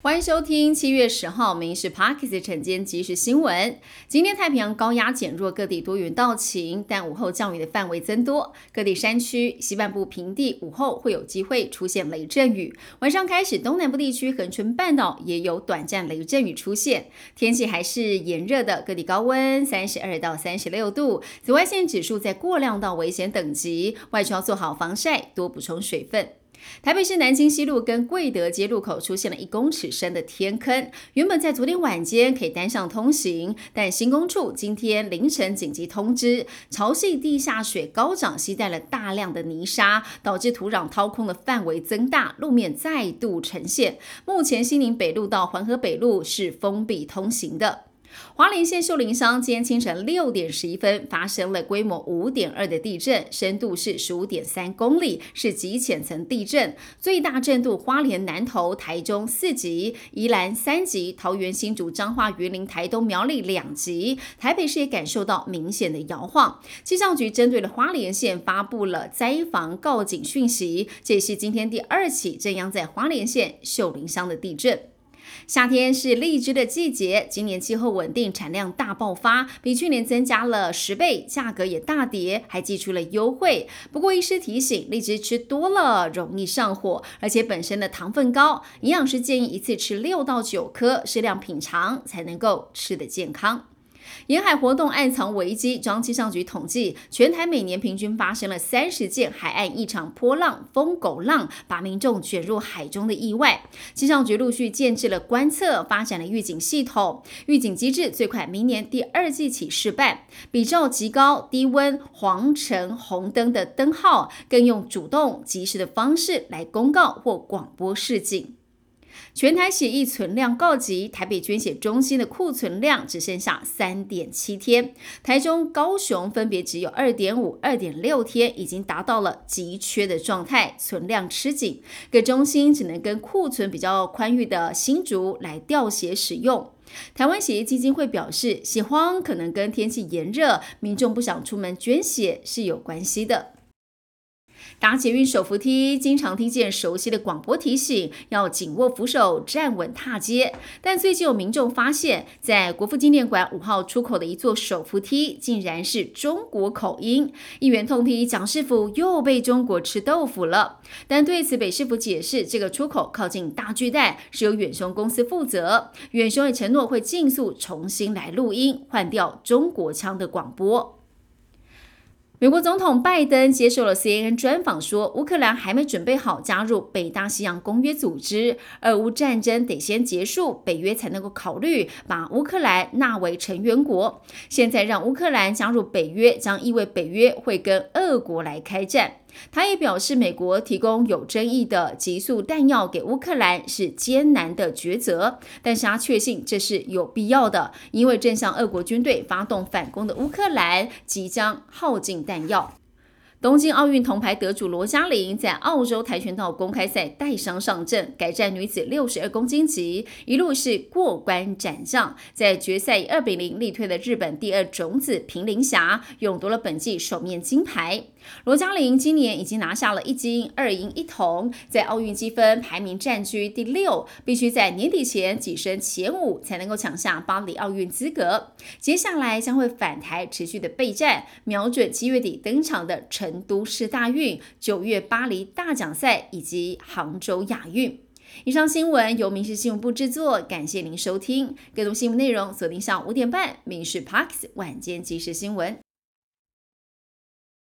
欢迎收听七月十号《民事 Parkes》晨间即时新闻。今天太平洋高压减弱，各地多云到晴，但午后降雨的范围增多。各地山区、西半部平地午后会有机会出现雷阵雨。晚上开始，东南部地区、恒春半岛也有短暂雷阵雨出现。天气还是炎热的，各地高温三十二到三十六度，紫外线指数在过量到危险等级，外出要做好防晒，多补充水分。台北市南京西路跟贵德街路口出现了一公尺深的天坑，原本在昨天晚间可以单向通行，但新工处今天凌晨紧急通知，潮汐地下水高涨，携带了大量的泥沙，导致土壤掏空的范围增大，路面再度呈现。目前西宁北路到环河北路是封闭通行的。华林县秀林乡今天清晨六点十一分发生了规模五点二的地震，深度是十五点三公里，是极浅层地震。最大震度花莲南投、台中四级，宜兰三级，桃园新竹、彰化、云林、台东、苗栗两级。台北市也感受到明显的摇晃。气象局针对了花莲县发布了灾防告警讯息，这是今天第二起震央在花莲县秀林乡的地震。夏天是荔枝的季节，今年气候稳定，产量大爆发，比去年增加了十倍，价格也大跌，还寄出了优惠。不过医师提醒，荔枝吃多了容易上火，而且本身的糖分高，营养师建议一次吃六到九颗，适量品尝才能够吃得健康。沿海活动暗藏危机，中央气象局统计，全台每年平均发生了三十件海岸异常波浪、疯狗浪，把民众卷入海中的意外。气象局陆续建制了观测，发展了预警系统，预警机制最快明年第二季起试办。比照极高、低温、黄橙红灯的灯号，更用主动及时的方式来公告或广播示警。全台血液存量告急，台北捐血中心的库存量只剩下三点七天，台中、高雄分别只有二点五、二点六天，已经达到了急缺的状态，存量吃紧，各中心只能跟库存比较宽裕的新竹来调血使用。台湾血液基金会表示，血荒可能跟天气炎热、民众不想出门捐血是有关系的。搭捷运手扶梯，经常听见熟悉的广播提醒，要紧握扶手，站稳踏阶。但最近有民众发现，在国父纪念馆五号出口的一座手扶梯，竟然是中国口音。议员痛批蒋师傅又被中国吃豆腐了。但对此，北师傅解释，这个出口靠近大巨蛋，是由远雄公司负责。远雄也承诺会尽速重新来录音，换掉中国腔的广播。美国总统拜登接受了 CNN 专访，说乌克兰还没准备好加入北大西洋公约组织，俄乌战争得先结束，北约才能够考虑把乌克兰纳为成员国。现在让乌克兰加入北约，将意味北约会跟俄国来开战。他也表示，美国提供有争议的急速弹药给乌克兰是艰难的抉择，但是他确信这是有必要的，因为正向俄国军队发动反攻的乌克兰即将耗尽弹药。东京奥运铜牌得主罗嘉玲在澳洲跆拳道公开赛带伤上阵，改战女子六十二公斤级，一路是过关斩将，在决赛以二比零力推了日本第二种子平林霞，勇夺了本季首面金牌。罗嘉玲今年已经拿下了一金二银一铜，在奥运积分排名占据第六，必须在年底前跻身前五才能够抢下巴黎奥运资格。接下来将会返台持续的备战，瞄准七月底登场的成成都市大运、九月巴黎大奖赛以及杭州亚运。以上新闻由民事新闻部制作，感谢您收听。更多新闻内容锁定下午五点半《民事 Parks 晚间即时新闻》。